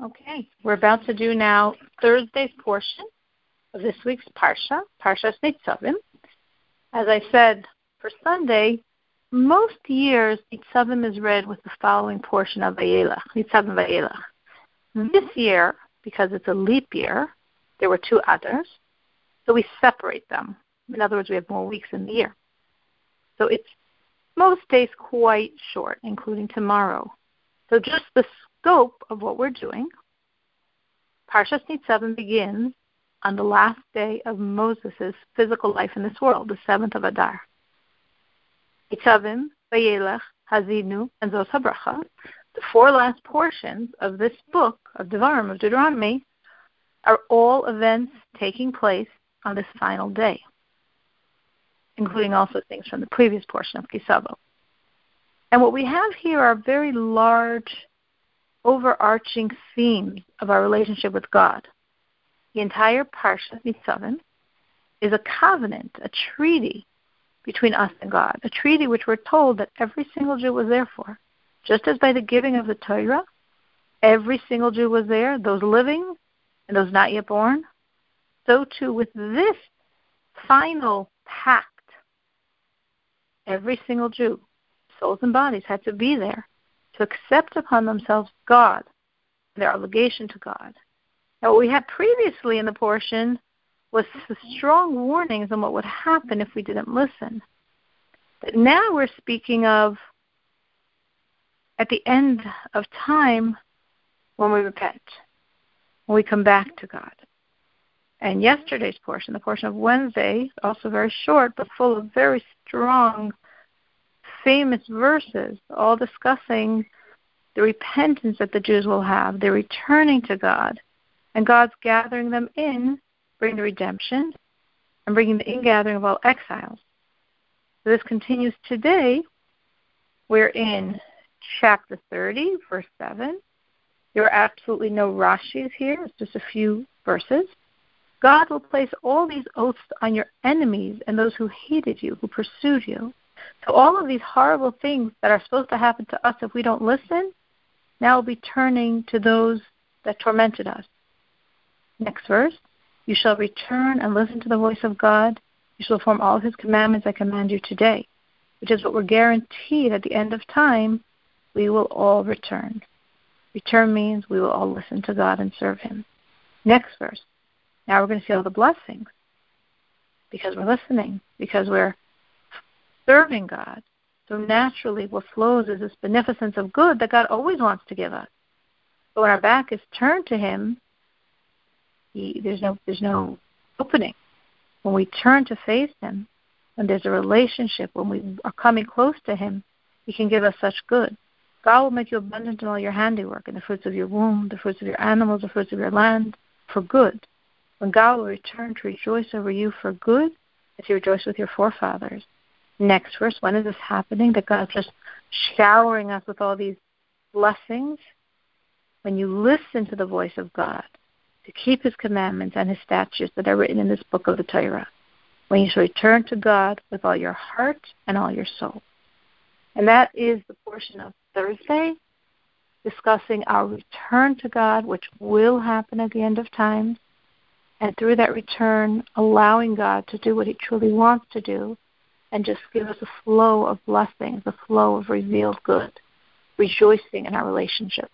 Okay, we're about to do now Thursday's portion of this week's Parsha, Parsha Nitzavim. As I said, for Sunday, most years Nitzavim is read with the following portion of Vayelach, Nitzavim Vayelach. This year, because it's a leap year, there were two others, so we separate them. In other words, we have more weeks in the year. So it's most days quite short, including tomorrow. So just the scope of what we're doing, Parshas Nitzavim begins on the last day of Moses' physical life in this world, the seventh of Adar. Nitzavim, Vayelech, Hazinu, and Zos HaBracha, the four last portions of this book of Devarim, of Deuteronomy, are all events taking place on this final day, including also things from the previous portion of Kisavo. And what we have here are very large, overarching themes of our relationship with God. The entire Parsha Nitzavim is a covenant, a treaty between us and God, a treaty which we're told that every single Jew was there for. Just as by the giving of the Torah, every single Jew was there, those living and those not yet born, so too with this final pact, every single Jew, souls and bodies, had to be there to accept upon themselves God, their obligation to God. Now, what we had previously in the portion was strong warnings on what would happen if we didn't listen. But now we're speaking of at the end of time when we repent, when we come back to God. And yesterday's portion, the portion of Wednesday, also very short but full of very strong, famous verses, all discussing the repentance that the Jews will have, the returning to God, and God's gathering them in bring the redemption and bringing the ingathering of all exiles. So this continues today. We're in chapter 30, verse 7. There are absolutely no Rashis here, it's just a few verses. God will place all these oaths on your enemies and those who hated you, who pursued you. So all of these horrible things that are supposed to happen to us if we don't listen, now will be turning to those that tormented us. Next verse. You shall return and listen to the voice of God. You shall perform all his commandments I command you today, which is what we're guaranteed at the end of time. We will all return. Return means we will all listen to God and serve him. Next verse. Now we're going to see all the blessings because we're listening, because we're serving God. So naturally, what flows is this beneficence of good that God always wants to give us. But when our back is turned to Him, he, there's no there's no opening. When we turn to face Him, when there's a relationship, when we are coming close to Him, He can give us such good. God will make you abundant in all your handiwork, in the fruits of your womb, the fruits of your animals, the fruits of your land, for good. When God will return to rejoice over you for good, as He rejoiced with your forefathers. Next verse, when is this happening? That God's just showering us with all these blessings? When you listen to the voice of God, to keep his commandments and his statutes that are written in this book of the Torah, when you shall return to God with all your heart and all your soul. And that is the portion of Thursday, discussing our return to God, which will happen at the end of time. And through that return, allowing God to do what he truly wants to do and just give us a flow of blessings, a flow of revealed good, rejoicing in our relationship.